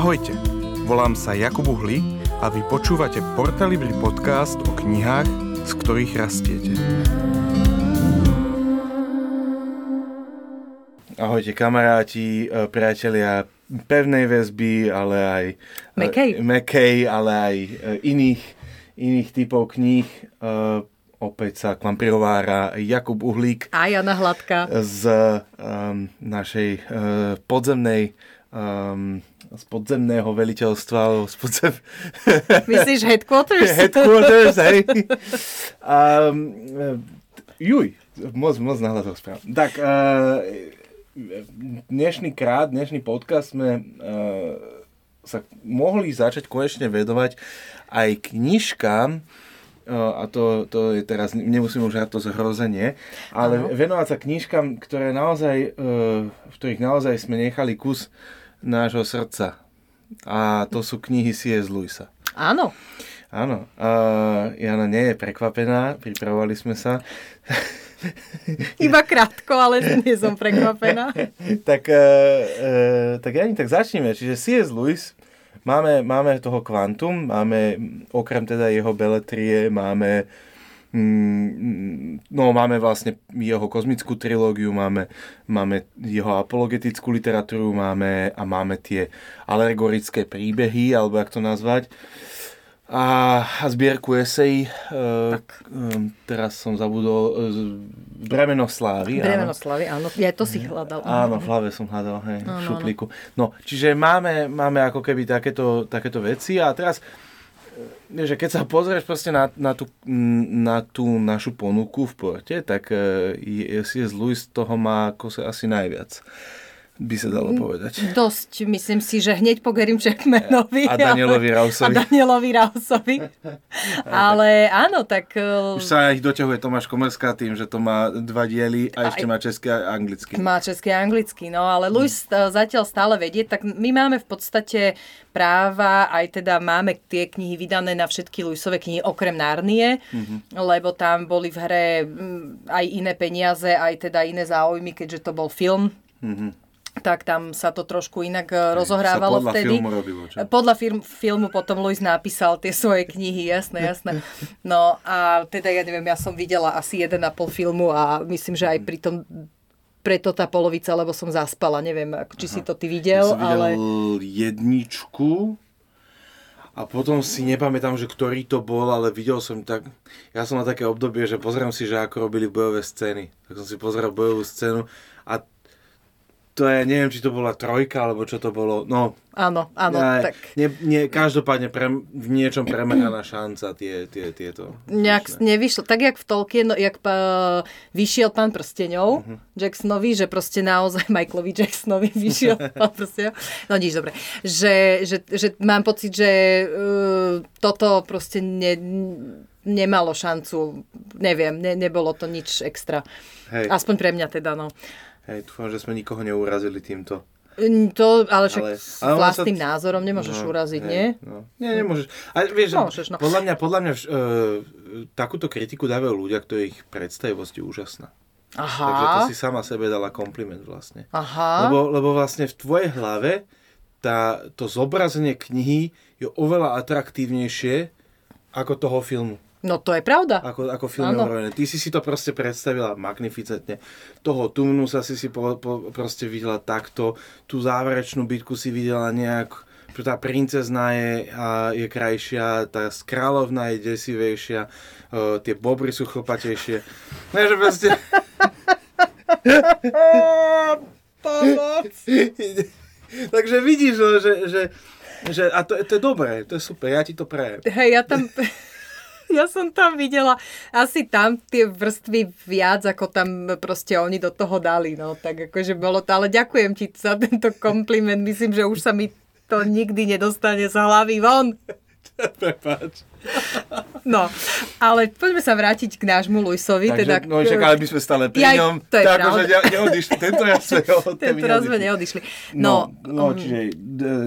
Ahojte, volám sa Jakub Uhli a vy počúvate Portalibri podcast o knihách, z ktorých rastiete. Ahojte kamaráti, e, priatelia pevnej väzby, ale aj Mekej. mekej ale aj e, iných, iných typov kníh. E, opäť sa k vám prihovára Jakub Uhlík A Jana Hladka. z um, našej uh, podzemnej um, z podzemného veliteľstva alebo z podzem... Myslíš headquarters? headquarters, hej. Um, juj, moc, moc nahľadol správ. Tak, uh, dnešný krát, dnešný podcast sme uh, sa mohli začať konečne vedovať aj knižkám, a to, to je teraz, nemusím už to zhrozenie, ale ano. venovať sa knižkám, ktoré naozaj, v ktorých naozaj sme nechali kus nášho srdca. A to sú knihy C.S. Lewisa. Áno. Áno. Uh, Jana nie je prekvapená, pripravovali sme sa. Iba krátko, ale nie som prekvapená. tak, uh, uh, tak Jani, tak začneme. Čiže C.S. Lewis Máme, máme toho kvantum, máme okrem teda jeho beletrie, máme mm, no máme vlastne jeho kozmickú trilógiu, máme, máme jeho apologetickú literatúru, máme a máme tie alegorické príbehy, alebo jak to nazvať a, a zbierku esej. E, teraz som zabudol. E, Bremeno slávy. Bremeno slávy, áno. Ja to si hľadal. Áno, v hlave som hľadal, hej, áno, v šuplíku. No, čiže máme, máme ako keby takéto, takéto veci a teraz že keď sa pozrieš proste na, na, tú, na tú našu ponuku v porte, tak je z Louis toho má ako sa asi najviac by sa dalo povedať. Dosť, myslím si, že hneď po Gerim Jackmanovi. A Danielovi Rausovi. A Danielovi Rausovi. ale áno, tak... Už sa ich doťahuje Tomáš Komerská tým, že to má dva diely a ešte má český a anglicky. Má český a anglicky, no ale Luis hmm. zatiaľ stále vedie, tak my máme v podstate práva, aj teda máme tie knihy vydané na všetky Luisové knihy, okrem Narnie, mm-hmm. lebo tam boli v hre aj iné peniaze, aj teda iné záujmy, keďže to bol film. Mm-hmm tak tam sa to trošku inak e, rozohrávalo sa podľa vtedy. Filmu robilo, čo? Podľa film, filmu potom Louis napísal tie svoje knihy, jasné, jasné. No a teda ja neviem, ja som videla asi jeden a pol filmu a myslím, že aj pri tom preto tá polovica, lebo som zaspala, neviem, či Aha. si to ty videl, ja som ale... jedničku a potom si nepamätám, že ktorý to bol, ale videl som tak, ja som na také obdobie, že pozriem si, že ako robili bojové scény. Tak som si pozrel bojovú scénu a to je, neviem, či to bola trojka, alebo čo to bolo, no. Áno, áno, ne, tak. Nie, nie, každopádne pre, v niečom premeraná šanca tie, tie, tieto. Nejak nevyšlo, tak jak v Tolkien, jak uh, vyšiel pán prstenov, uh-huh. Jacksonovi, že proste naozaj Michaelovi Jacksonovi vyšiel pán prstenov. No nič, dobre. Že, že, že mám pocit, že uh, toto proste ne, nemalo šancu, neviem, ne, nebolo to nič extra. Hej. Aspoň pre mňa teda, no. Hej, dúfam, že sme nikoho neurazili týmto. To, ale však ale, s ale vlastným sa... názorom nemôžeš no, uraziť, hej, nie? No. Nie, nemôžeš. Ale vieš, Môžeš, no. podľa mňa, podľa mňa uh, takúto kritiku dávajú ľudia, ktorých predstavivosť je úžasná. Aha. Takže to si sama sebe dala kompliment vlastne. Aha. Lebo, lebo vlastne v tvojej hlave tá, to zobrazenie knihy je oveľa atraktívnejšie ako toho filmu. No to je pravda. Ako, ako film je Ty si si to proste predstavila magnificentne. Toho Tumnusa si si po, po, proste videla takto. Tú záverečnú bitku si videla nejak, tá princezná je, a, je krajšia, tá kráľovná je desivejšia, uh, tie bobry sú chlpatejšie. No, že proste... Takže vidíš, že, že, že a to, to je dobré, to je super, ja ti to prajem. Hej, ja tam... ja som tam videla asi tam tie vrstvy viac, ako tam proste oni do toho dali. No, tak akože bolo to, ale ďakujem ti za tento kompliment. Myslím, že už sa mi to nikdy nedostane z hlavy von. Prepáč. No, ale poďme sa vrátiť k nášmu Luisovi. Takže, teda, no, čakali by sme stále pri ňom. to je tak, akože ne, neodišli. Tento raz sme, Tento raz sme neodišli. No, no, no um, čiže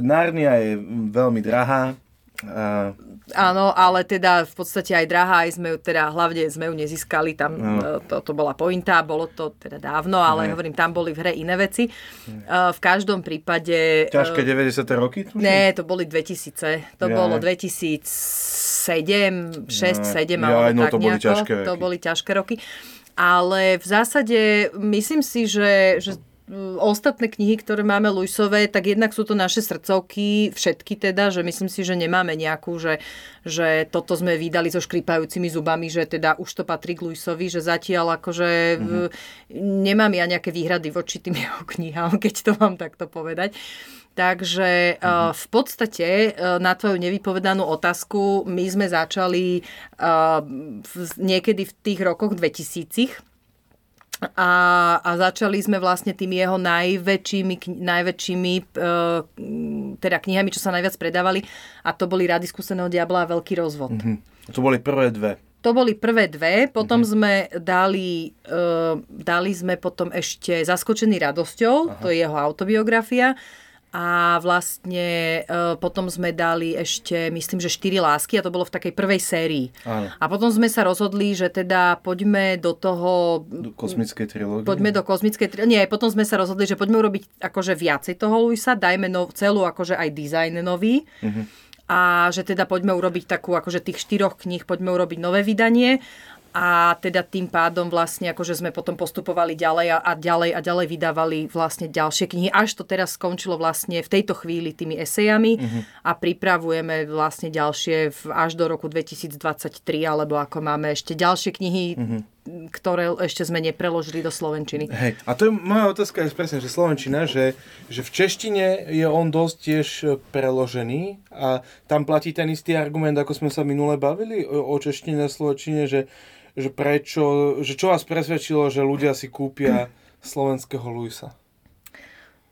Narnia je veľmi drahá A, Áno, ale teda v podstate aj drahá, aj sme ju, teda hlavne sme ju nezískali, tam No. e, to, to bola pointa, bolo to teda dávno, ale No. hovorím, tam boli v hre iné veci. E, V každom prípade... ťažké e, 90. roky? tuším? Ne, to boli 2000, to Ja. bolo 2007, 6, 7 Ja, alebo no, tak to boli nejako. ťažké To roky. boli ťažké roky. Ale v zásade myslím si, že, že ostatné knihy, ktoré máme Luisové, tak jednak sú to naše srdcovky, všetky teda, že myslím si, že nemáme nejakú, že, že toto sme vydali so škripajúcimi zubami, že teda už to patrí k Luisovi, že zatiaľ akože mm-hmm. nemám ja nejaké výhrady voči tým jeho knihám, keď to mám takto povedať. Takže uh, v podstate uh, na tvoju nevypovedanú otázku my sme začali uh, v, niekedy v tých rokoch 2000 a, a začali sme vlastne tými jeho najväčšími, kni- najväčšími uh, teda knihami, čo sa najviac predávali a to boli Rady skúseného diabla a Veľký rozvod. Hm. To boli prvé dve. To boli prvé dve, potom mm-hmm. sme dali, uh, dali sme potom ešte Zaskočený radosťou, Aha. to je jeho autobiografia. A vlastne uh, potom sme dali ešte, myslím, že štyri lásky a to bolo v takej prvej sérii. Áno. A potom sme sa rozhodli, že teda poďme do toho Do kosmickej trilógie. Poďme do kozmickej... Tri... Nie, potom sme sa rozhodli, že poďme urobiť akože viacej toho Luisa, dajme nov, celú akože aj dizajn nový. Uh-huh. A že teda poďme urobiť takú, akože tých štyroch kníh, poďme urobiť nové vydanie. A teda tým pádom vlastne akože sme potom postupovali ďalej a, a ďalej a ďalej vydávali vlastne ďalšie knihy. Až to teraz skončilo vlastne v tejto chvíli tými esejami uh-huh. a pripravujeme vlastne ďalšie v, až do roku 2023, alebo ako máme ešte ďalšie knihy, uh-huh ktoré ešte sme nepreložili do Slovenčiny. Hej, a to je moja otázka je presne, že Slovenčina, že, že v češtine je on dosť tiež preložený a tam platí ten istý argument, ako sme sa minule bavili o, o češtine a slovenčine, že, že prečo, že čo vás presvedčilo, že ľudia si kúpia slovenského Luisa?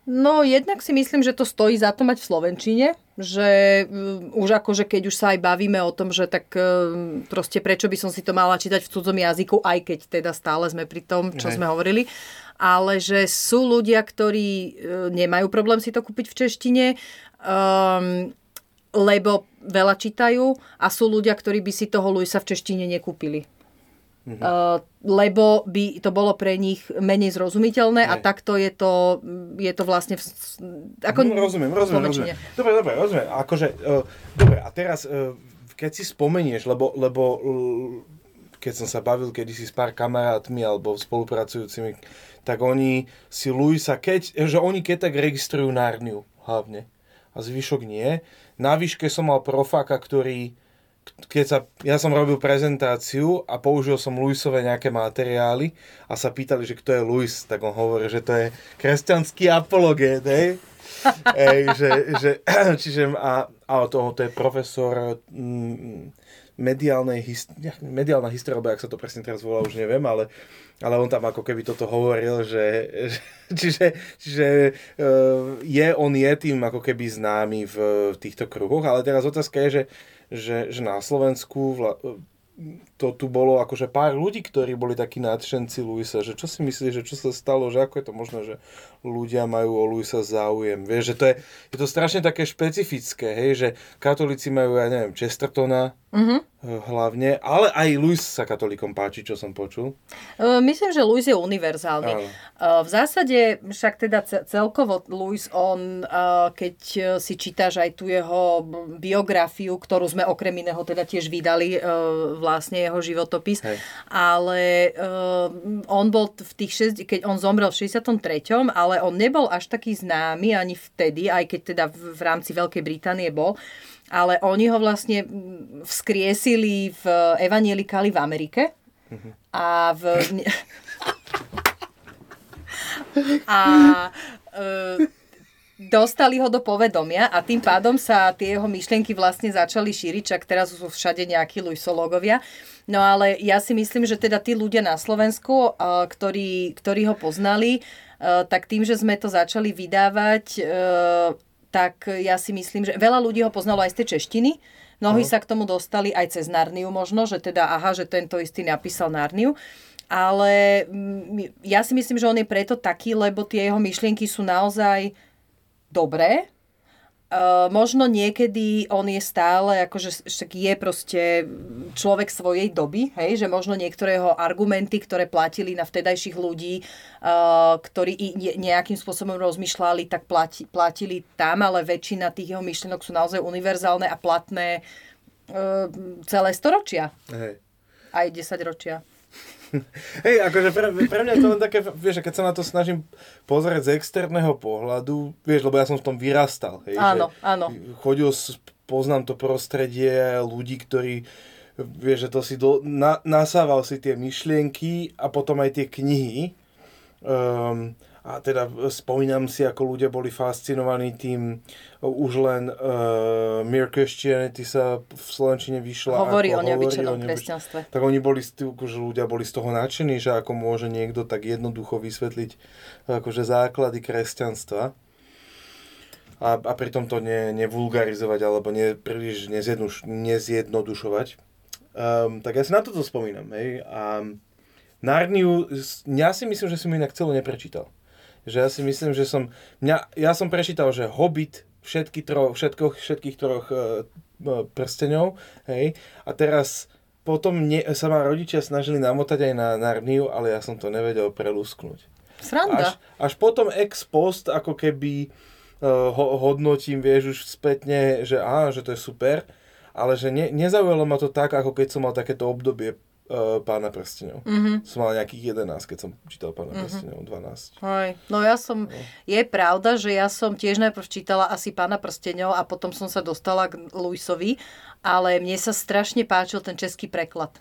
No jednak si myslím, že to stojí za to mať v Slovenčine, že um, už akože keď už sa aj bavíme o tom, že tak um, proste prečo by som si to mala čítať v cudzom jazyku, aj keď teda stále sme pri tom, čo Hej. sme hovorili, ale že sú ľudia, ktorí uh, nemajú problém si to kúpiť v češtine, um, lebo veľa čítajú a sú ľudia, ktorí by si toho Luisa v češtine nekúpili. Mhm. Uh, lebo by to bolo pre nich menej zrozumiteľné a Hej. takto je to, je to vlastne v, ako No, rozumiem, rozumiem, rozumiem. Dobre, dobre, rozumiem. Akože, uh, dobre, a teraz, uh, keď si spomenieš, lebo, lebo uh, keď som sa bavil kedysi s pár kamarátmi alebo spolupracujúcimi, tak oni si Luisa, keď, že oni keď tak registrujú Narniu hlavne a zvyšok nie. Na výške som mal profáka, ktorý keď sa, ja som robil prezentáciu a použil som Luisové nejaké materiály a sa pýtali, že kto je Luis, tak on hovorí, že to je kresťanský apologét, hej? Ej, že, že, čiže a, a toho, to je profesor mm, mediálnej hist- mediálna história, jak sa to presne teraz volá, už neviem, ale, ale on tam ako keby toto hovoril, že, že čiže, čiže uh, je, on je tým ako keby známy v, v týchto kruhoch, ale teraz otázka je, že, že, že na Slovensku vla, to tu bolo akože pár ľudí, ktorí boli takí nadšenci Luisa, že čo si myslíš, že čo sa stalo, že ako je to možné, že ľudia majú o Luisa záujem. Vieš, že to je, je to strašne také špecifické, hej, že katolíci majú, ja neviem, Chestertona Uh-huh. hlavne, ale aj Luis sa katolíkom páči, čo som počul. Uh, Myslím, že Luis je univerzálny. Áno. Uh, V zásade však teda ce- celkovo Luis, on, keď si čítaš aj tú jeho biografiu, ktorú sme okrem iného teda tiež vydali, vlastne jeho životopis, Hej. ale on bol v tých, šest, keď on zomrel v 63., ale on nebol až taký známy ani vtedy, aj keď teda v rámci Veľkej Británie bol, ale oni ho vlastne vzkriesili v Evangelikáli v Amerike a v... a e, dostali ho do povedomia a tým pádom sa tie jeho myšlienky vlastne začali šíriť, čak teraz sú všade nejakí luisológovia. No ale ja si myslím, že teda tí ľudia na Slovensku, a, ktorí, ktorí ho poznali, e, tak tým, že sme to začali vydávať, e, tak ja si myslím, že veľa ľudí ho poznalo aj z tej češtiny. Mnohí sa k tomu dostali aj cez Narniu možno, že teda aha, že tento istý napísal Narniu. Ale mm, ja si myslím, že on je preto taký, lebo tie jeho myšlienky sú naozaj dobré Uh, možno niekedy on je stále, akože však je proste človek svojej doby, hej, že možno niektoré jeho argumenty, ktoré platili na vtedajších ľudí, uh, ktorí nejakým spôsobom rozmýšľali, tak plati, platili tam, ale väčšina tých jeho myšlienok sú naozaj univerzálne a platné uh, celé storočia. Hej. Aj 10 ročia. Hej, akože pre, pre mňa je to len také, vieš, keď sa na to snažím pozrieť z externého pohľadu, vieš, lebo ja som v tom vyrastal. Hej, áno, áno. Chodil, poznám to prostredie ľudí, ktorí vieš, že to si do, na, nasával si tie myšlienky a potom aj tie knihy. Um, a teda spomínam si, ako ľudia boli fascinovaní tým, už len uh, Mere Christianity sa v Slovenčine vyšla. Hovorí ako o neobyčajnom kresťanstve. Tak oni boli, že ľudia boli z toho nadšení, že ako môže niekto tak jednoducho vysvetliť akože základy kresťanstva. A, a pritom to ne, nevulgarizovať alebo ne, príliš nezjednuš, nezjednodušovať. Um, tak ja si na toto spomínam. Hej. A Narniu, ja si myslím, že som inak celú neprečítal že ja si myslím, že som, mňa, ja som prečítal, že Hobbit, všetky tro, všetko, všetkých troch e, e, prsteňov, hej, a teraz potom ne, sa ma rodičia snažili namotať aj na Narniu, ale ja som to nevedel prelúsknuť. Sranda. Až, až potom ex post, ako keby uh, ho, hodnotím, vieš, už spätne, že á, že to je super, ale že ne, nezaujalo ma to tak, ako keď som mal takéto obdobie uh, Pána prsteňov. Mm-hmm. Som mal nejakých 11, keď som čítal Pána mm-hmm. prsteňov, 12. Hej. No ja som, no. je pravda, že ja som tiež najprv čítala asi Pána prsteňov a potom som sa dostala k Luisovi, ale mne sa strašne páčil ten český preklad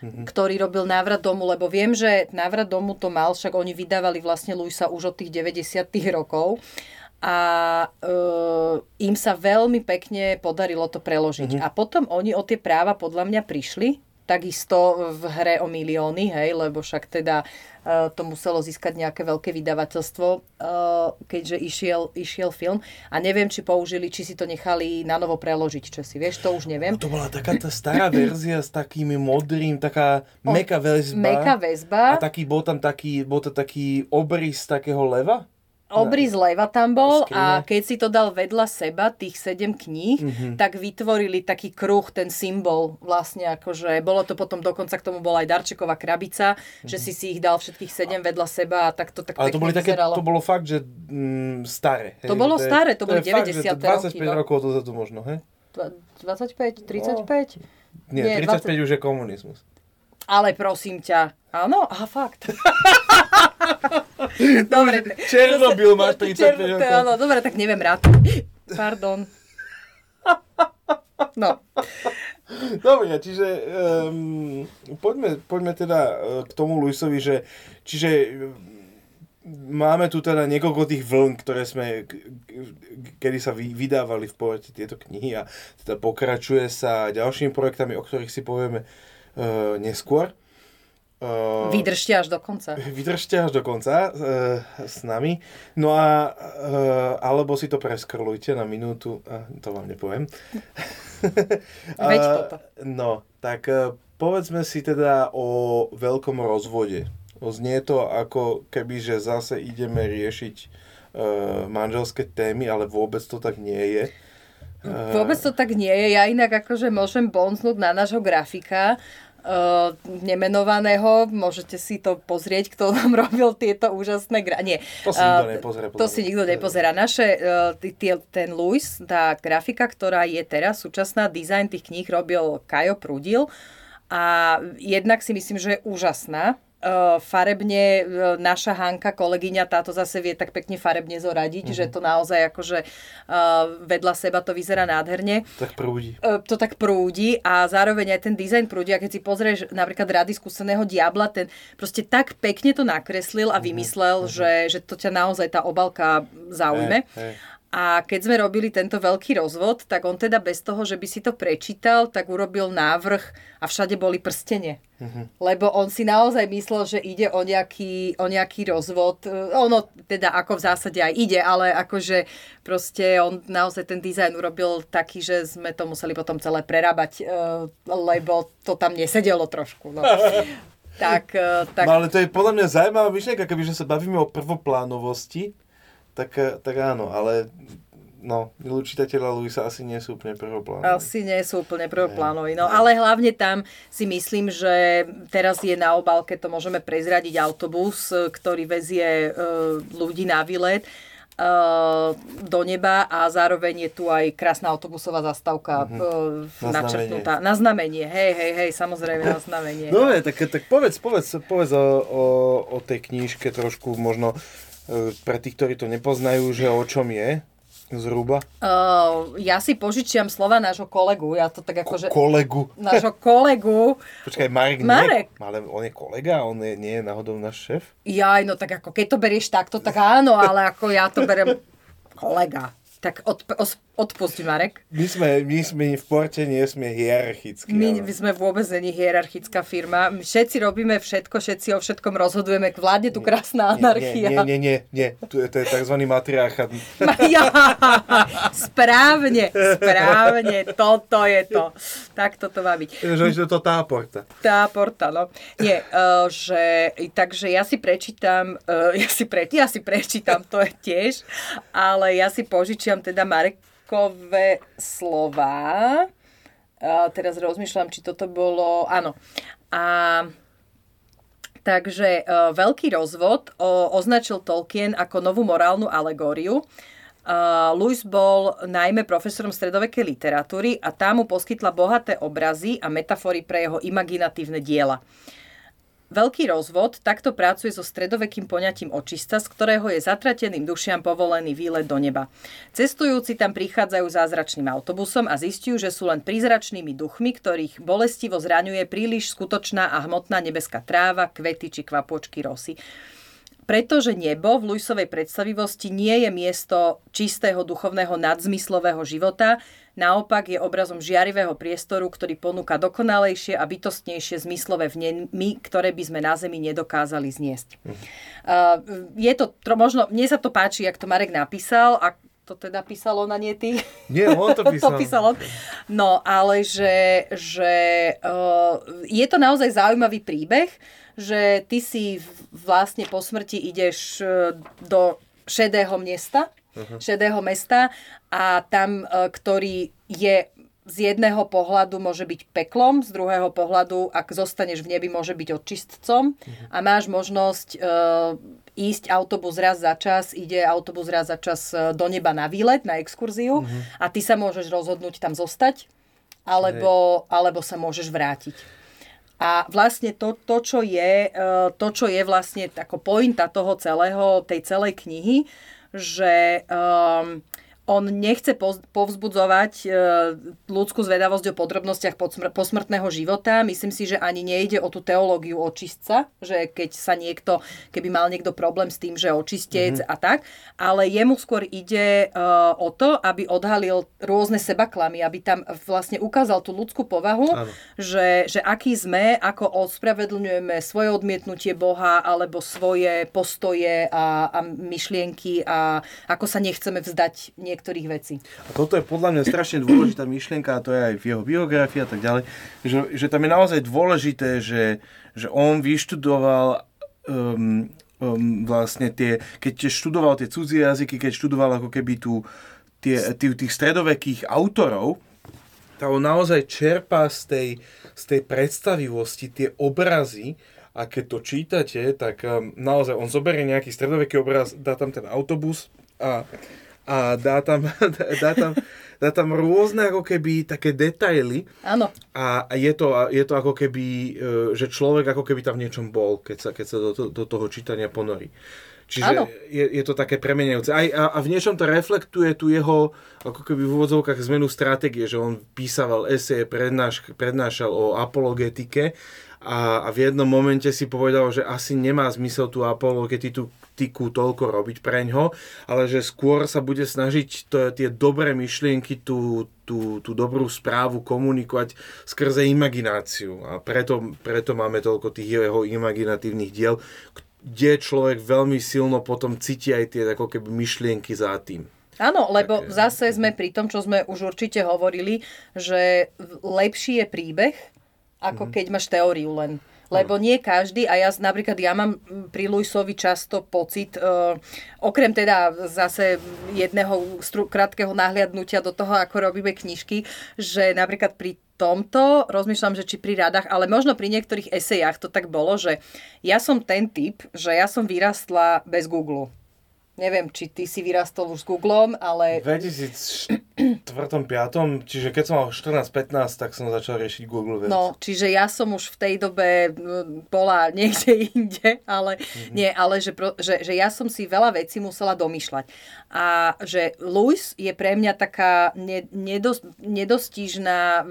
mm-hmm. ktorý robil návrat domu, lebo viem, že návrat domu to mal, však oni vydávali vlastne Luisa už od tých 90 rokov a uh, im sa veľmi pekne podarilo to preložiť. Mm-hmm. A potom oni o tie práva podľa mňa prišli, takisto v hre o milióny, hej, lebo však teda uh, to muselo získať nejaké veľké vydavateľstvo, uh, keďže išiel, išiel film. A neviem, či použili, či si to nechali na novo preložiť, čo si vieš, to už neviem. No to bola taká tá stará verzia s takými modrým, taká meka väzba. Meka väzba. A taký, bol tam taký, bol to taký obrys takého leva? Obrys leva tam bol a keď si to dal vedľa seba, tých sedem kníh, mm-hmm. tak vytvorili taký kruh, ten symbol vlastne akože, bolo to potom dokonca k tomu bola aj darčeková krabica, mm-hmm. že si si ich dal všetkých sedem vedľa seba a tak to tak Ale to boli také, to bolo fakt, že mm, staré. Hej, to bolo to staré, to boli 90. Fakt, 25 roky, no. rokov dozadu možno, hej? 25, 35? No. Nie, Nie 35 20... už je komunizmus. Ale prosím ťa, áno? Aha, fakt. dobre. Černobyl máš 35 rokov. Áno, dobre, tak neviem rád. Pardon. No. Dobre, čiže um, poďme, poďme teda e, k tomu Luisovi, že čiže máme tu teda niekoľko tých vln, ktoré sme, kedy sa vydávali v podstate tieto knihy a teda pokračuje sa ďalšími projektami, o ktorých si povieme uh, neskôr. Uh, vydržte až do konca. Vydržte až do konca uh, s nami. No a uh, alebo si to preskrolujte na minútu, uh, to vám nepoviem. Veď toto. No, tak uh, povedzme si teda o veľkom rozvode. Znie to ako keby, že zase ideme riešiť uh, manželské témy, ale vôbec to tak nie je. Vôbec to tak nie je. Ja inak akože môžem bonznúť na nášho grafika, uh, nemenovaného. Môžete si to pozrieť, kto nám robil tieto úžasné gra... Nie. To si nikto nepozera. To si nikto nepozera. Naše, uh, tie, ten Luis, tá grafika, ktorá je teraz súčasná, dizajn tých kníh robil Kajo Prudil. A jednak si myslím, že je úžasná uh, farebne naša Hanka, kolegyňa, táto zase vie tak pekne farebne zoradiť, mm-hmm. že to naozaj akože vedľa seba to vyzerá nádherne. Tak prúdi. To tak prúdi a zároveň aj ten dizajn prúdi. A keď si pozrieš napríklad rady skúseného diabla, ten proste tak pekne to nakreslil a mhm, vymyslel, mm-hmm. že, že to ťa naozaj tá obalka zaujme. Hey, hey. A keď sme robili tento veľký rozvod, tak on teda bez toho, že by si to prečítal, tak urobil návrh a všade boli prstene. Mm-hmm. Lebo on si naozaj myslel, že ide o nejaký, o nejaký rozvod. Ono teda ako v zásade aj ide, ale akože proste on naozaj ten dizajn urobil taký, že sme to museli potom celé prerábať, eh, lebo to tam nesedelo trošku. No. tak, eh, tak... No ale to je podľa mňa zaujímavá myšlienka, kebyže sa bavíme o prvoplánovosti, tak, tak áno, ale no, čitateľa Luisa asi nie sú úplne prvoplánoví. Asi nie sú úplne prvoplánoví, no ale hlavne tam si myslím, že teraz je na obálke, to môžeme prezradiť autobus, ktorý vezie e, ľudí na výlet do neba a zároveň je tu aj krásna autobusová zastávka mm-hmm. Na načrtnutá. Na znamenie, hej, hej, hej, samozrejme na znamenie. No tak, tak povedz, povedz, povedz o, o, o tej knížke trošku možno pre tých, ktorí to nepoznajú, že o čom je. Zhruba? Uh, ja si požičiam slova nášho kolegu. Ja to tak ako, že... Kolegu? Nášho kolegu. Počkaj, Marek, Marek. Nie, ale on je kolega? On je, nie je náhodou náš šéf? Jaj, no tak ako keď to berieš takto, tak áno, ale ako ja to berem kolega. Tak od, od, odpusti, Marek. My sme, my sme v porte nie sme hierarchickí. My, my sme vôbec není hierarchická firma. My všetci robíme všetko, všetci o všetkom rozhodujeme. Vládne tu krásna anarchia. Nie, nie, nie, nie. Tu je, to je tzv. matriarchat. Ja, správne, správne. Toto je to. Tak toto má byť. Že je to tá porta. Tá porta, no. Nie, uh, že, takže ja si prečítam, uh, ja, si pre, ja si prečítam, to je tiež, ale ja si požičiam teda Marekové slova. A teraz rozmýšľam, či toto bolo... Áno. A Takže uh, veľký rozvod o, označil Tolkien ako novú morálnu alegóriu. Uh, Lewis bol najmä profesorom stredovekej literatúry a tá mu poskytla bohaté obrazy a metafory pre jeho imaginatívne diela. Uh, Veľký rozvod takto pracuje so stredovekým poňatím očista, z ktorého je zatrateným dušiam povolený výlet do neba. Cestujúci tam prichádzajú zázračným autobusom a zistujú, že sú len prízračnými duchmi, ktorých bolestivo zraňuje príliš skutočná a hmotná nebeská tráva, kvety či kvapočky rosy pretože nebo v Luisovej predstavivosti nie je miesto čistého duchovného nadzmyslového života, naopak je obrazom žiarivého priestoru, ktorý ponúka dokonalejšie a bytostnejšie zmyslové vnemy, ktoré by sme na Zemi nedokázali zniesť. Uh, je to, možno, mne sa to páči, jak to Marek napísal, a to teda písalo na nie ty. Nie, on to písal. to písal on. No, ale že, že uh, je to naozaj zaujímavý príbeh, že ty si vlastne po smrti ideš e, do šedého mesta, uh-huh. šedého mesta a tam, e, ktorý je z jedného pohľadu môže byť peklom, z druhého pohľadu, ak zostaneš v nebi, môže byť očistcom uh-huh. a máš možnosť e, ísť autobus raz za čas, ide autobus raz za čas e, do neba na výlet, na exkurziu uh-huh. a ty sa môžeš rozhodnúť tam zostať alebo, alebo sa môžeš vrátiť. A vlastne to, to, čo je, e, to, čo je vlastne ako pointa toho celého, tej celej knihy, že um, on nechce povzbudzovať e, ľudskú zvedavosť o podrobnostiach posmrtného života. Myslím si, že ani nejde o tú teológiu očistca, že keď sa niekto, keby mal niekto problém s tým, že očistec mm-hmm. a tak, ale jemu skôr ide e, o to, aby odhalil rôzne sebaklamy, aby tam vlastne ukázal tú ľudskú povahu, že, že aký sme, ako ospravedlňujeme svoje odmietnutie Boha alebo svoje postoje a, a myšlienky a ako sa nechceme vzdať niekto niektorých vecí. A toto je podľa mňa strašne dôležitá myšlienka a to je aj v jeho biografii a tak ďalej, že, že tam je naozaj dôležité, že, že on vyštudoval um, um, vlastne tie, keď študoval tie cudzie jazyky, keď študoval ako keby tu tie, tých, tých stredovekých autorov, tak on naozaj čerpá z tej, z tej predstavivosti tie obrazy a keď to čítate, tak um, naozaj on zoberie nejaký stredoveký obraz, dá tam ten autobus a a dá tam, dá tam, dá tam rôzne ako keby také detaily. Áno. A je to, je to ako keby, e, že človek ako keby tam v niečom bol, keď sa, keď sa do, do toho čítania ponorí. Čiže je, je to také premenujúce. Aj, a, a v niečom to reflektuje tu jeho, ako keby v úvodzovkách zmenu stratégie, že on písaval eseje, prednáš, prednášal o apologetike a, a v jednom momente si povedal, že asi nemá zmysel tú apologetiku politiku toľko robiť preňho, ale že skôr sa bude snažiť to, tie dobré myšlienky, tú, tú, tú dobrú správu komunikovať skrze imagináciu. A preto, preto máme toľko tých jeho imaginatívnych diel, kde človek veľmi silno potom cíti aj tie ako keby myšlienky za tým. Áno, lebo Také... zase sme pri tom, čo sme už určite hovorili, že lepší je príbeh, ako mm-hmm. keď máš teóriu len. Lebo nie každý, a ja napríklad ja mám pri Luisovi často pocit, uh, okrem teda zase jedného stru, krátkeho nahliadnutia do toho, ako robíme knižky, že napríklad pri tomto rozmýšľam, že či pri radách, ale možno pri niektorých esejách to tak bolo, že ja som ten typ, že ja som vyrastla bez Google. Neviem, či ty si vyrastol už s Googlom, ale... 2004 4. 5. Čiže keď som mal 14-15, tak som začal riešiť Google vec. No, čiže ja som už v tej dobe bola niekde inde, ale mm-hmm. nie, ale že, že, že ja som si veľa vecí musela domýšľať. A že Louis je pre mňa taká nedostižná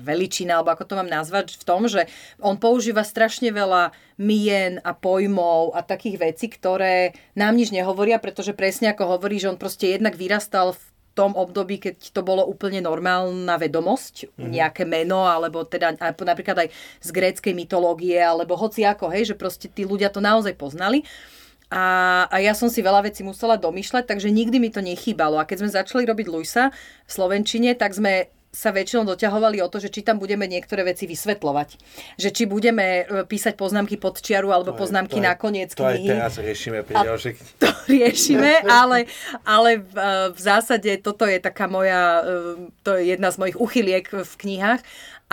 veličina, alebo ako to mám nazvať, v tom, že on používa strašne veľa mien a pojmov a takých vecí, ktoré nám nič nehovoria, pretože presne ako hovorí, že on proste jednak vyrastal v tom období, keď to bolo úplne normálna vedomosť, mm-hmm. nejaké meno, alebo teda napríklad aj z gréckej mytológie, alebo hoci ako, hej, že proste tí ľudia to naozaj poznali. A, a ja som si veľa vecí musela domýšľať, takže nikdy mi to nechýbalo. A keď sme začali robiť Luisa v Slovenčine, tak sme sa väčšinou doťahovali o to, že či tam budeme niektoré veci vysvetľovať. Že či budeme e, písať poznámky pod čiaru alebo to poznámky je, na koniec to knihy. To aj teraz riešime pri ďalšej To riešime, ale, ale v, e, v zásade toto je taká moja, e, to je jedna z mojich uchyliek v knihách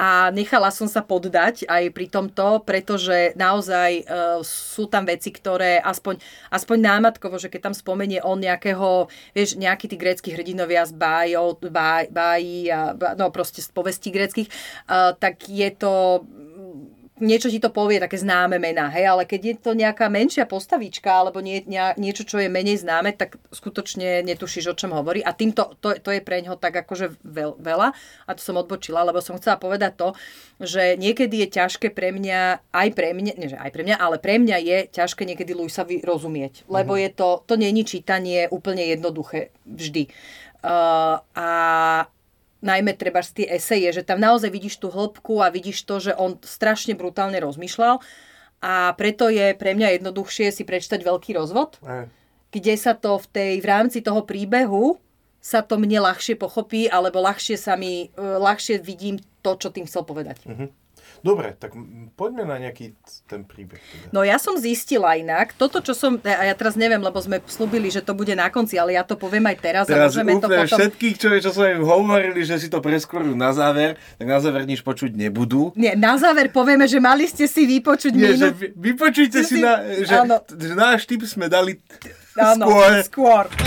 a nechala som sa poddať aj pri tomto, pretože naozaj uh, sú tam veci, ktoré aspoň, aspoň námatkovo, že keď tam spomenie on nejakého, vieš, nejaký tí grécky hrdinovia z bájov, báj, bájí a no proste z povestí gréckých, uh, tak je to niečo ti to povie, také známe mená, hej, ale keď je to nejaká menšia postavička alebo nie, nie, niečo, čo je menej známe, tak skutočne netušíš, o čom hovorí. A týmto to, to je pre ňoho tak akože veľ, veľa. A to som odbočila, lebo som chcela povedať to, že niekedy je ťažké pre mňa, aj pre mňa, nie že aj pre mňa, ale pre mňa je ťažké niekedy Luisovi rozumieť. Lebo mm-hmm. je to, to není čítanie úplne jednoduché vždy. Uh, a najmä treba z tie eseje, že tam naozaj vidíš tú hĺbku a vidíš to, že on strašne brutálne rozmýšľal a preto je pre mňa jednoduchšie si prečítať Veľký rozvod, Aj. kde sa to v, tej, v rámci toho príbehu sa to mne ľahšie pochopí, alebo ľahšie sa mi, e, ľahšie vidím to, čo tým chcel povedať. Uh-huh. Dobre, tak poďme na nejaký ten príbeh. Teda. No ja som zistila inak, toto čo som, a ja teraz neviem, lebo sme slúbili, že to bude na konci, ale ja to poviem aj teraz. Teraz a úplne to potom... všetkých, čo, čo sme im hovorili, že si to preskorujú na záver, tak na záver nič počuť nebudú. Nie, na záver povieme, že mali ste si vypočuť Nie, minút... že vypočujte si, si, na, že, že náš typ sme dali áno, skôr. skôr.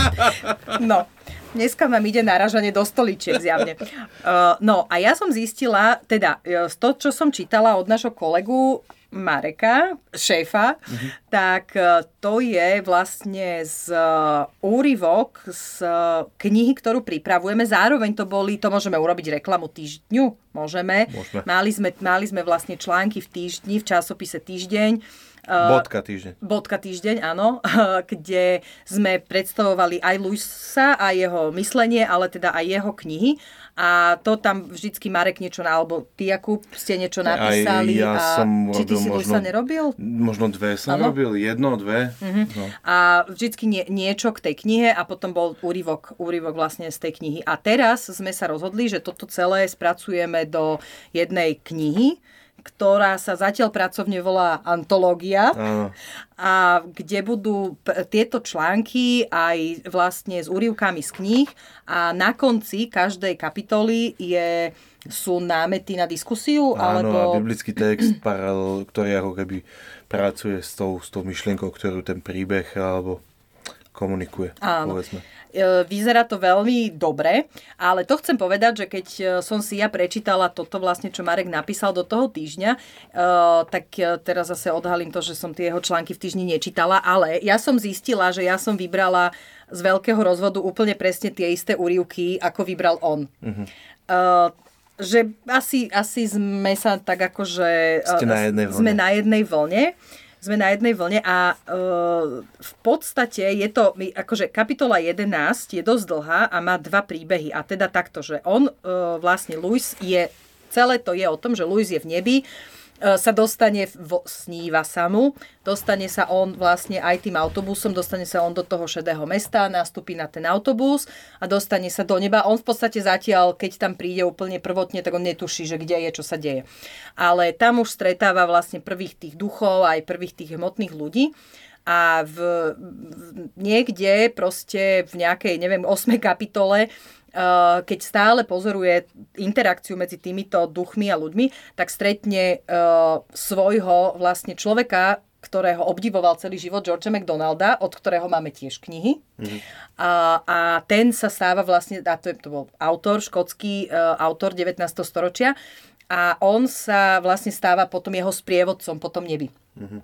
No, Dneska vám ide naražanie do stoličiek zjavne. Uh, no a ja som zistila, teda uh, to, čo som čítala od nášho kolegu Mareka, šéfa, uh-huh. tak uh, to je vlastne z úryvok z knihy, ktorú pripravujeme. Zároveň to boli, to môžeme urobiť reklamu týždňu, môžeme. môžeme. Mali, sme, mali sme vlastne články v týždni, v časopise Týždeň Bodka týždeň. Bodka týždeň, áno, kde sme predstavovali aj Luisa a jeho myslenie, ale teda aj jeho knihy. A to tam vždycky Marek niečo, alebo ty, Jakub, ste niečo napísali. Aj ja a som či ty si možno, Luisa nerobil? Možno dve som ano? robil, jedno, dve. Uh-huh. No. A vždycky nie, niečo k tej knihe a potom bol úryvok, úryvok vlastne z tej knihy. A teraz sme sa rozhodli, že toto celé spracujeme do jednej knihy ktorá sa zatiaľ pracovne volá Antológia Áno. a kde budú tieto články aj vlastne s úrivkami z kníh a na konci každej kapitoly je, sú námety na diskusiu Áno, alebo... a biblický text, paralel, ktorý ako keby pracuje s tou, s tou myšlienkou, ktorú ten príbeh alebo komunikuje, Áno. povedzme. E, vyzerá to veľmi dobre, ale to chcem povedať, že keď e, som si ja prečítala toto vlastne, čo Marek napísal do toho týždňa, e, tak teraz zase odhalím to, že som tie jeho články v týždni nečítala, ale ja som zistila, že ja som vybrala z veľkého rozvodu úplne presne tie isté úrivky, ako vybral on. Uh-huh. Uh, že asi, asi sme sa tak akože... Ste na jednej vlne. Sme na jednej vlne sme na jednej vlne a uh, v podstate je to, akože kapitola 11 je dosť dlhá a má dva príbehy. A teda takto, že on uh, vlastne Luis je, celé to je o tom, že Luis je v nebi sa dostane, v, sníva sa mu, dostane sa on vlastne aj tým autobusom, dostane sa on do toho šedého mesta, nastúpi na ten autobus a dostane sa do neba. On v podstate zatiaľ, keď tam príde úplne prvotne, tak on netuší, že kde je, čo sa deje. Ale tam už stretáva vlastne prvých tých duchov, aj prvých tých hmotných ľudí a v, v, niekde proste v nejakej, neviem, 8. kapitole keď stále pozoruje interakciu medzi týmito duchmi a ľuďmi, tak stretne uh, svojho vlastne človeka, ktorého obdivoval celý život George McDonalda, od ktorého máme tiež knihy. Mm-hmm. A, a ten sa stáva vlastne, a to, je, to bol autor, škótsky uh, autor 19. storočia, a on sa vlastne stáva potom jeho sprievodcom po tom nebi. Mm-hmm.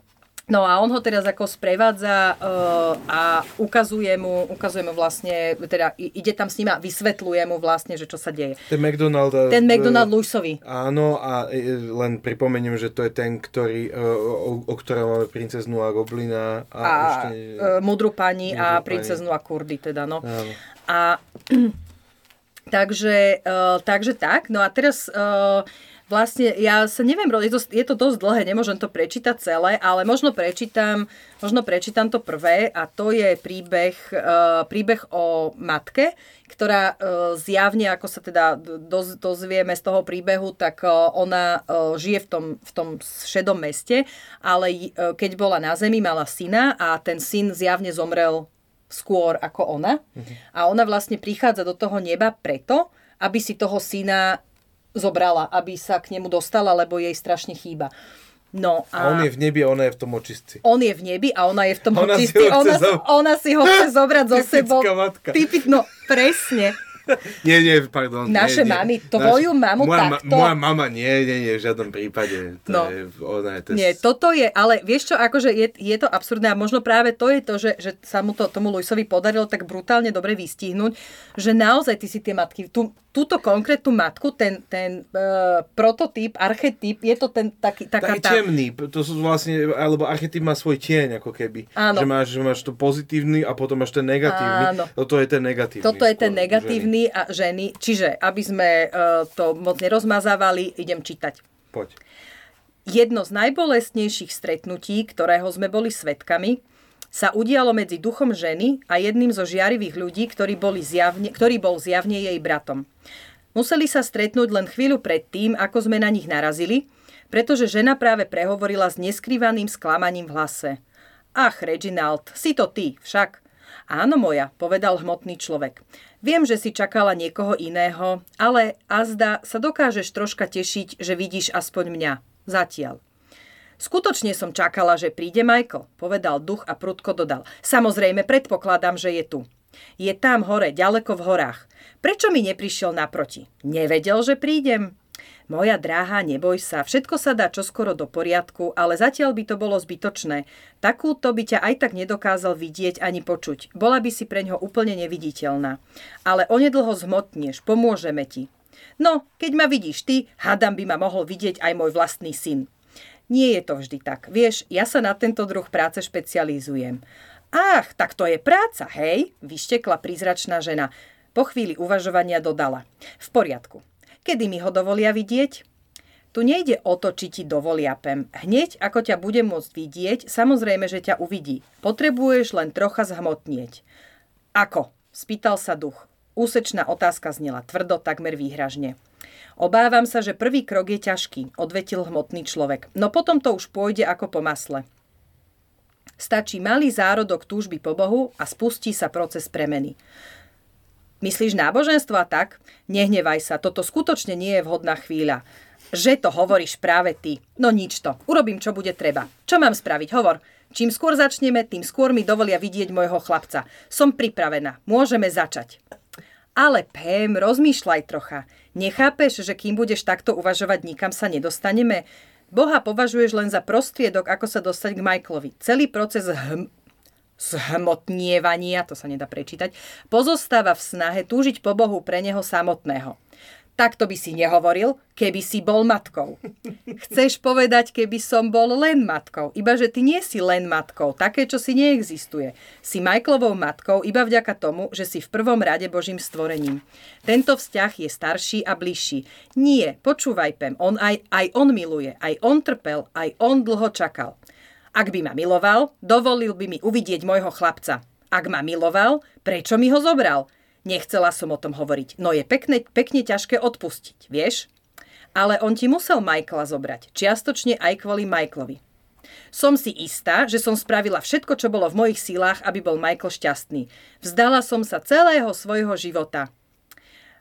No a on ho teraz ako sprevádza uh, a ukazuje mu, ukazuje mu vlastne, teda ide tam s ním a vysvetľuje mu vlastne, že čo sa deje. Ten McDonald... Ten McDonald Lewisovi. Áno a len pripomeniem, že to je ten, ktorý, uh, o, o ktorom máme princeznu a goblina. A, a ešte, uh, mudru pani mudru a princeznu a kurdy teda, no. Áno. A takže, uh, takže tak, no a teraz... Uh, vlastne ja sa neviem, je to, je to dosť dlhé, nemôžem to prečítať celé, ale možno prečítam, možno prečítam to prvé a to je príbeh, uh, príbeh o matke, ktorá uh, zjavne, ako sa teda doz, dozvieme z toho príbehu, tak uh, ona žije v tom, v tom šedom meste, ale keď bola na zemi, mala syna a ten syn zjavne zomrel skôr ako ona. Mhm. A ona vlastne prichádza do toho neba preto, aby si toho syna zobrala, aby sa k nemu dostala, lebo jej strašne chýba. No a... a on je v nebi a ona je v tom očistci. On je v nebi a ona je v tom ona očistci. Si ona, zo... ona si ho chce zobrať zo sebou. Matka. Typic, no presne. nie, nie, pardon. Naše nie, mami, tvoju Naš, mamu moja, takto. Moja mama nie, nie, nie, v žiadnom prípade. To no. je, ona je to... Nie, toto je, ale vieš čo, akože je, je to absurdné a možno práve to je to, že, že sa mu to, tomu Luisovi podarilo tak brutálne dobre vystihnúť, že naozaj ty si tie matky, tu, túto konkrétnu matku, ten, ten uh, prototyp, archetyp, je to ten taký, taká tá... temný, to sú vlastne, alebo archetyp má svoj tieň, ako keby. Áno. Že máš, že máš to pozitívny a potom máš ten negatívny. Áno. Toto je ten negatívny. Toto je ten negatívny ženy. a ženy. Čiže, aby sme uh, to moc nerozmazávali, idem čítať. Poď. Jedno z najbolestnejších stretnutí, ktorého sme boli svetkami, sa udialo medzi duchom ženy a jedným zo žiarivých ľudí, ktorý, boli zjavne, ktorý bol zjavne jej bratom. Museli sa stretnúť len chvíľu pred tým, ako sme na nich narazili, pretože žena práve prehovorila s neskrývaným sklamaním v hlase. Ach, Reginald, si to ty, však. Áno moja, povedal hmotný človek. Viem, že si čakala niekoho iného, ale azda sa dokážeš troška tešiť, že vidíš aspoň mňa. Zatiaľ. Skutočne som čakala, že príde Michael, povedal duch a prudko dodal. Samozrejme, predpokladám, že je tu. Je tam hore, ďaleko v horách. Prečo mi neprišiel naproti? Nevedel, že prídem? Moja dráha, neboj sa, všetko sa dá čoskoro do poriadku, ale zatiaľ by to bolo zbytočné. Takúto by ťa aj tak nedokázal vidieť ani počuť. Bola by si pre ňo úplne neviditeľná. Ale onedlho zmotnieš, pomôžeme ti. No, keď ma vidíš ty, hadam by ma mohol vidieť aj môj vlastný syn. Nie je to vždy tak. Vieš, ja sa na tento druh práce špecializujem. Ach, tak to je práca, hej? Vyštekla prízračná žena. Po chvíli uvažovania dodala. V poriadku. Kedy mi ho dovolia vidieť? Tu nejde o to, či ti dovolia pem. Hneď, ako ťa bude môcť vidieť, samozrejme, že ťa uvidí. Potrebuješ len trocha zhmotnieť. Ako? Spýtal sa duch. Úsečná otázka znela tvrdo, takmer výhražne. Obávam sa, že prvý krok je ťažký, odvetil hmotný človek. No potom to už pôjde ako po masle. Stačí malý zárodok túžby po Bohu a spustí sa proces premeny. Myslíš náboženstvo a tak? Nehnevaj sa, toto skutočne nie je vhodná chvíľa. Že to hovoríš práve ty. No nič to. Urobím, čo bude treba. Čo mám spraviť? Hovor. Čím skôr začneme, tým skôr mi dovolia vidieť môjho chlapca. Som pripravená. Môžeme začať. Ale Pem, rozmýšľaj trocha. Nechápeš, že kým budeš takto uvažovať, nikam sa nedostaneme? Boha považuješ len za prostriedok, ako sa dostať k Michaelovi. Celý proces hm- zhmotnievania, to sa nedá prečítať, pozostáva v snahe túžiť po Bohu pre neho samotného. Takto by si nehovoril, keby si bol matkou. Chceš povedať, keby som bol len matkou. Iba, že ty nie si len matkou. Také, čo si neexistuje. Si Michaelovou matkou iba vďaka tomu, že si v prvom rade Božím stvorením. Tento vzťah je starší a bližší. Nie, počúvaj, Pem, on aj, aj on miluje, aj on trpel, aj on dlho čakal. Ak by ma miloval, dovolil by mi uvidieť môjho chlapca. Ak ma miloval, prečo mi ho zobral? Nechcela som o tom hovoriť, no je pekne, pekne ťažké odpustiť, vieš? Ale on ti musel Michaela zobrať, čiastočne aj kvôli Michaelovi. Som si istá, že som spravila všetko, čo bolo v mojich sílách, aby bol Michael šťastný. Vzdala som sa celého svojho života.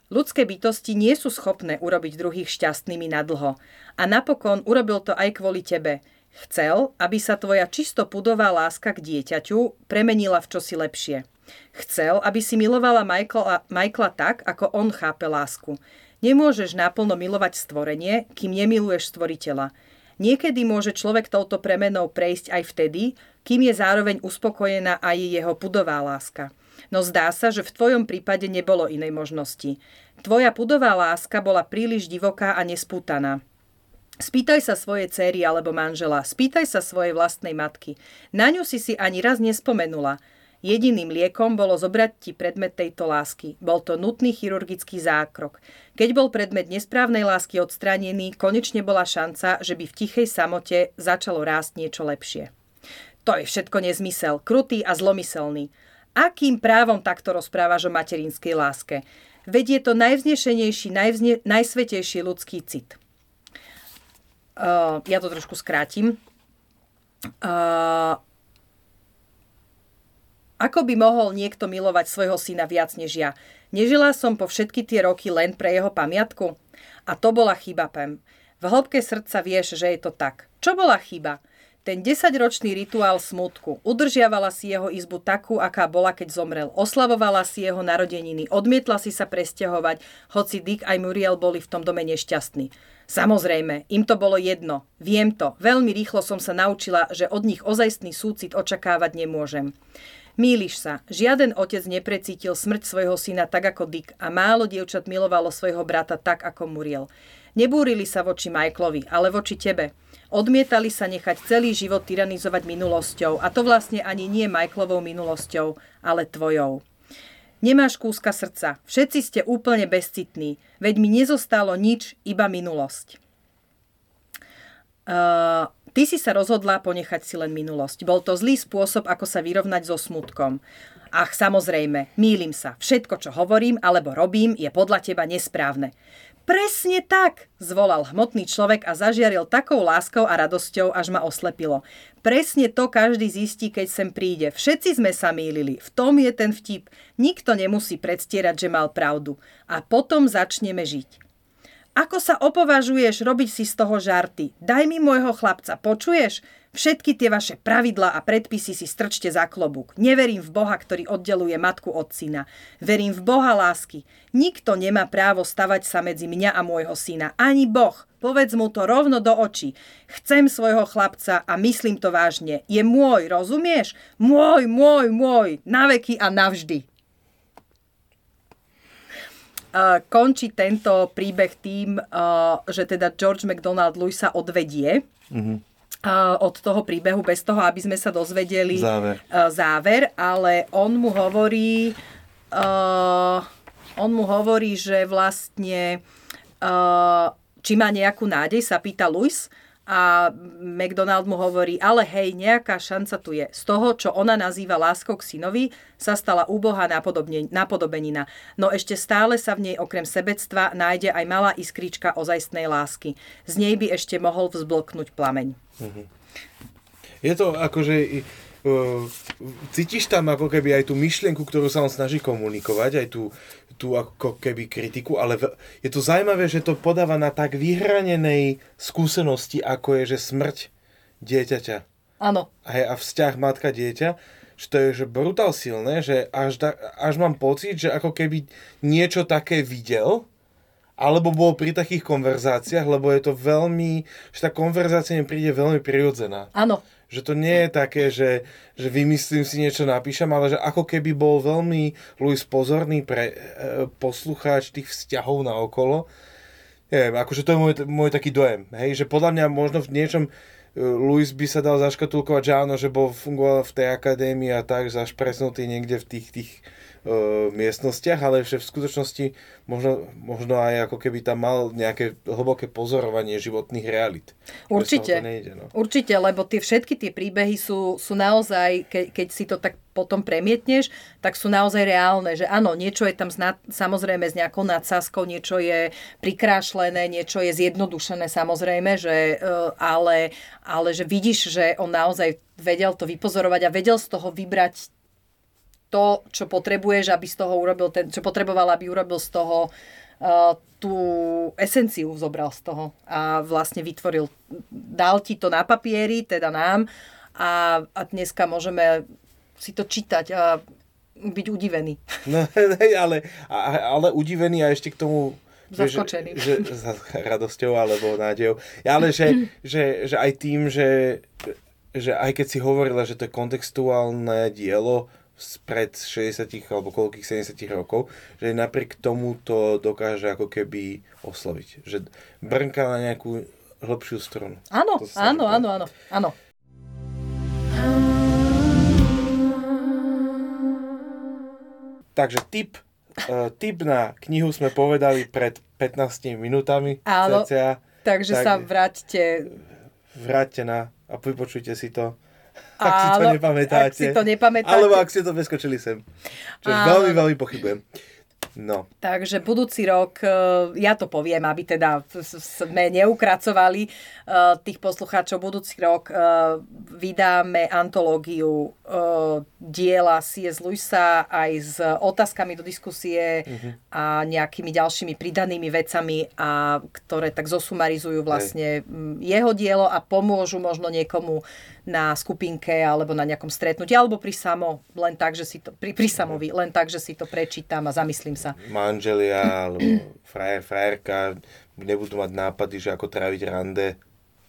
Ľudské bytosti nie sú schopné urobiť druhých šťastnými na dlho. A napokon urobil to aj kvôli tebe. Chcel, aby sa tvoja čisto pudová láska k dieťaťu premenila v čosi lepšie. Chcel, aby si milovala Michaela, Michaela tak, ako on chápe lásku. Nemôžeš naplno milovať stvorenie, kým nemiluješ stvoriteľa. Niekedy môže človek touto premenou prejsť aj vtedy, kým je zároveň uspokojená aj jeho pudová láska. No zdá sa, že v tvojom prípade nebolo inej možnosti. Tvoja pudová láska bola príliš divoká a nespútaná. Spýtaj sa svojej céry alebo manžela, spýtaj sa svojej vlastnej matky. Na ňu si si ani raz nespomenula. Jediným liekom bolo zobrať ti predmet tejto lásky. Bol to nutný chirurgický zákrok. Keď bol predmet nesprávnej lásky odstránený, konečne bola šanca, že by v tichej samote začalo rásť niečo lepšie. To je všetko nezmysel, krutý a zlomyselný. Akým právom takto rozprávaš o materinskej láske? Veď je to najvznešenejší, najvzne, najsvetejší ľudský cit. Uh, ja to trošku skrátim. Uh, ako by mohol niekto milovať svojho syna viac než ja? Nežila som po všetky tie roky len pre jeho pamiatku? A to bola chyba, Pem. V hĺbke srdca vieš, že je to tak. Čo bola chyba? Ten desaťročný rituál smutku. Udržiavala si jeho izbu takú, aká bola, keď zomrel. Oslavovala si jeho narodeniny. Odmietla si sa presťahovať, hoci Dick aj Muriel boli v tom dome nešťastní. Samozrejme, im to bolo jedno. Viem to. Veľmi rýchlo som sa naučila, že od nich ozajstný súcit očakávať nemôžem. Míliš sa. Žiaden otec neprecítil smrť svojho syna tak ako Dick a málo dievčat milovalo svojho brata tak ako Muriel. Nebúrili sa voči Michaelovi, ale voči tebe. Odmietali sa nechať celý život tyranizovať minulosťou a to vlastne ani nie Michaelovou minulosťou, ale tvojou. Nemáš kúska srdca, všetci ste úplne bezcitní, veď mi nezostalo nič, iba minulosť. Uh, Ty si sa rozhodla ponechať si len minulosť. Bol to zlý spôsob, ako sa vyrovnať so smutkom. Ach, samozrejme, mýlim sa. Všetko, čo hovorím alebo robím, je podľa teba nesprávne. Presne tak, zvolal hmotný človek a zažiaril takou láskou a radosťou, až ma oslepilo. Presne to každý zistí, keď sem príde. Všetci sme sa mýlili. V tom je ten vtip. Nikto nemusí predstierať, že mal pravdu. A potom začneme žiť. Ako sa opovažuješ robiť si z toho žarty? Daj mi môjho chlapca, počuješ? Všetky tie vaše pravidlá a predpisy si strčte za klobúk. Neverím v Boha, ktorý oddeluje matku od syna. Verím v Boha lásky. Nikto nemá právo stavať sa medzi mňa a môjho syna. Ani Boh. Povedz mu to rovno do očí. Chcem svojho chlapca a myslím to vážne. Je môj, rozumieš? Môj, môj, môj. Na veky a navždy končí tento príbeh tým, že teda George McDonald Lewis sa odvedie. Mm-hmm od toho príbehu, bez toho, aby sme sa dozvedeli záver, záver ale on mu hovorí, uh, on mu hovorí, že vlastne uh, či má nejakú nádej, sa pýta Luis a McDonald mu hovorí, ale hej, nejaká šanca tu je. Z toho, čo ona nazýva láskou k synovi, sa stala úbohá napodobenina. No ešte stále sa v nej okrem sebectva nájde aj malá iskrička ozajstnej lásky. Z nej by ešte mohol vzblknúť plameň. Mhm. Je to akože cítiš tam ako keby aj tú myšlienku, ktorú sa on snaží komunikovať, aj tú, tú ako keby kritiku, ale je to zaujímavé, že to podáva na tak vyhranenej skúsenosti, ako je, že smrť dieťaťa. Áno. A, a vzťah matka-dieťa, že to je že brutál silné, že až, da, až mám pocit, že ako keby niečo také videl alebo bol pri takých konverzáciách, lebo je to veľmi, že tá konverzácia mi príde veľmi prirodzená. Áno. Že to nie je také, že, že vymyslím si niečo, napíšem, ale že ako keby bol veľmi Luis pozorný pre e, poslucháč tých vzťahov na okolo. Neviem, akože to je môj, môj taký dojem. Hej, že podľa mňa možno v niečom e, Luis by sa dal zaškatulkovať, že áno, že bol fungoval v tej akadémii a tak zašpresnutý niekde v tých, tých miestnostiach, ale že v skutočnosti možno, možno aj ako keby tam mal nejaké hlboké pozorovanie životných realít. Určite, nejde, no. určite, lebo tie všetky tie príbehy sú, sú naozaj, ke, keď si to tak potom premietneš, tak sú naozaj reálne, že áno, niečo je tam zna, samozrejme s nejakou nadsázkou, niečo je prikrášlené, niečo je zjednodušené samozrejme, že, uh, ale, ale že vidíš, že on naozaj vedel to vypozorovať a vedel z toho vybrať to, čo potrebuješ, aby z toho urobil ten, čo potreboval, aby urobil z toho uh, tú esenciu zobral z toho a vlastne vytvoril, dal ti to na papieri, teda nám a, a dneska môžeme si to čítať a byť udivený. No, ale, ale udivený a ešte k tomu Zaskočený. Že, že, za radosťou alebo nádejou. Ale že, že, že aj tým, že, že aj keď si hovorila, že to je kontextuálne dielo, spred 60 alebo koľkých 70 rokov, že napriek tomu to dokáže ako keby osloviť. Že brnka na nejakú hlbšiu strunu. Áno, áno, áno, áno, áno. Takže tip, uh, tip na knihu sme povedali pred 15 minútami. Áno, cca. takže tak, sa vráťte. Vráťte na a vypočujte si to ak si to nepamätáte. Ak si to nepamätáte. Alebo ak ste to preskočili sem. Čo Áno. veľmi, veľmi pochybujem. No. Takže budúci rok, e, ja to poviem, aby teda sme neukracovali e, tých poslucháčov, budúci rok e, vydáme antológiu diela C.S. Lewisa aj s otázkami do diskusie uh-huh. a nejakými ďalšími pridanými vecami, a ktoré tak zosumarizujú vlastne Hej. jeho dielo a pomôžu možno niekomu na skupinke alebo na nejakom stretnutí, alebo pri samo, len tak, že si to, pri, pri samovi, len tak, že si to prečítam a zamyslím sa. Manželia alebo frajer, frajerka nebudú mať nápady, že ako tráviť rande.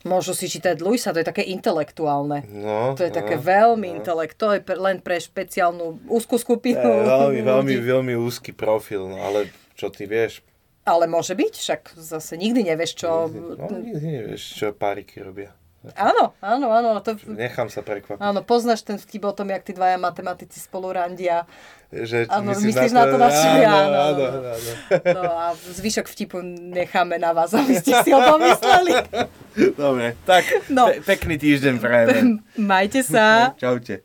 Môžu si čítať Luisa, to je také intelektuálne. No, to je no, také veľmi no. intelekt, to je len pre špeciálnu úzkú skupinu. Je, veľmi, veľmi, veľmi úzky profil, no ale čo ty vieš? Ale môže byť, však zase nikdy nevieš, čo... No, nikdy nevieš, čo páriky robia. Áno, áno, áno. To... Nechám sa prekvapiť. Áno, poznáš ten vtip o tom, jak tí dvaja matematici spolu randia. Že, áno, myslíš na to, na to naše? Áno, áno, áno. No a zvyšok vtipu necháme na vás, aby ste si o tom mysleli. Dobre, tak no. pe- pekný týždeň prajeme. Majte sa. Čaute.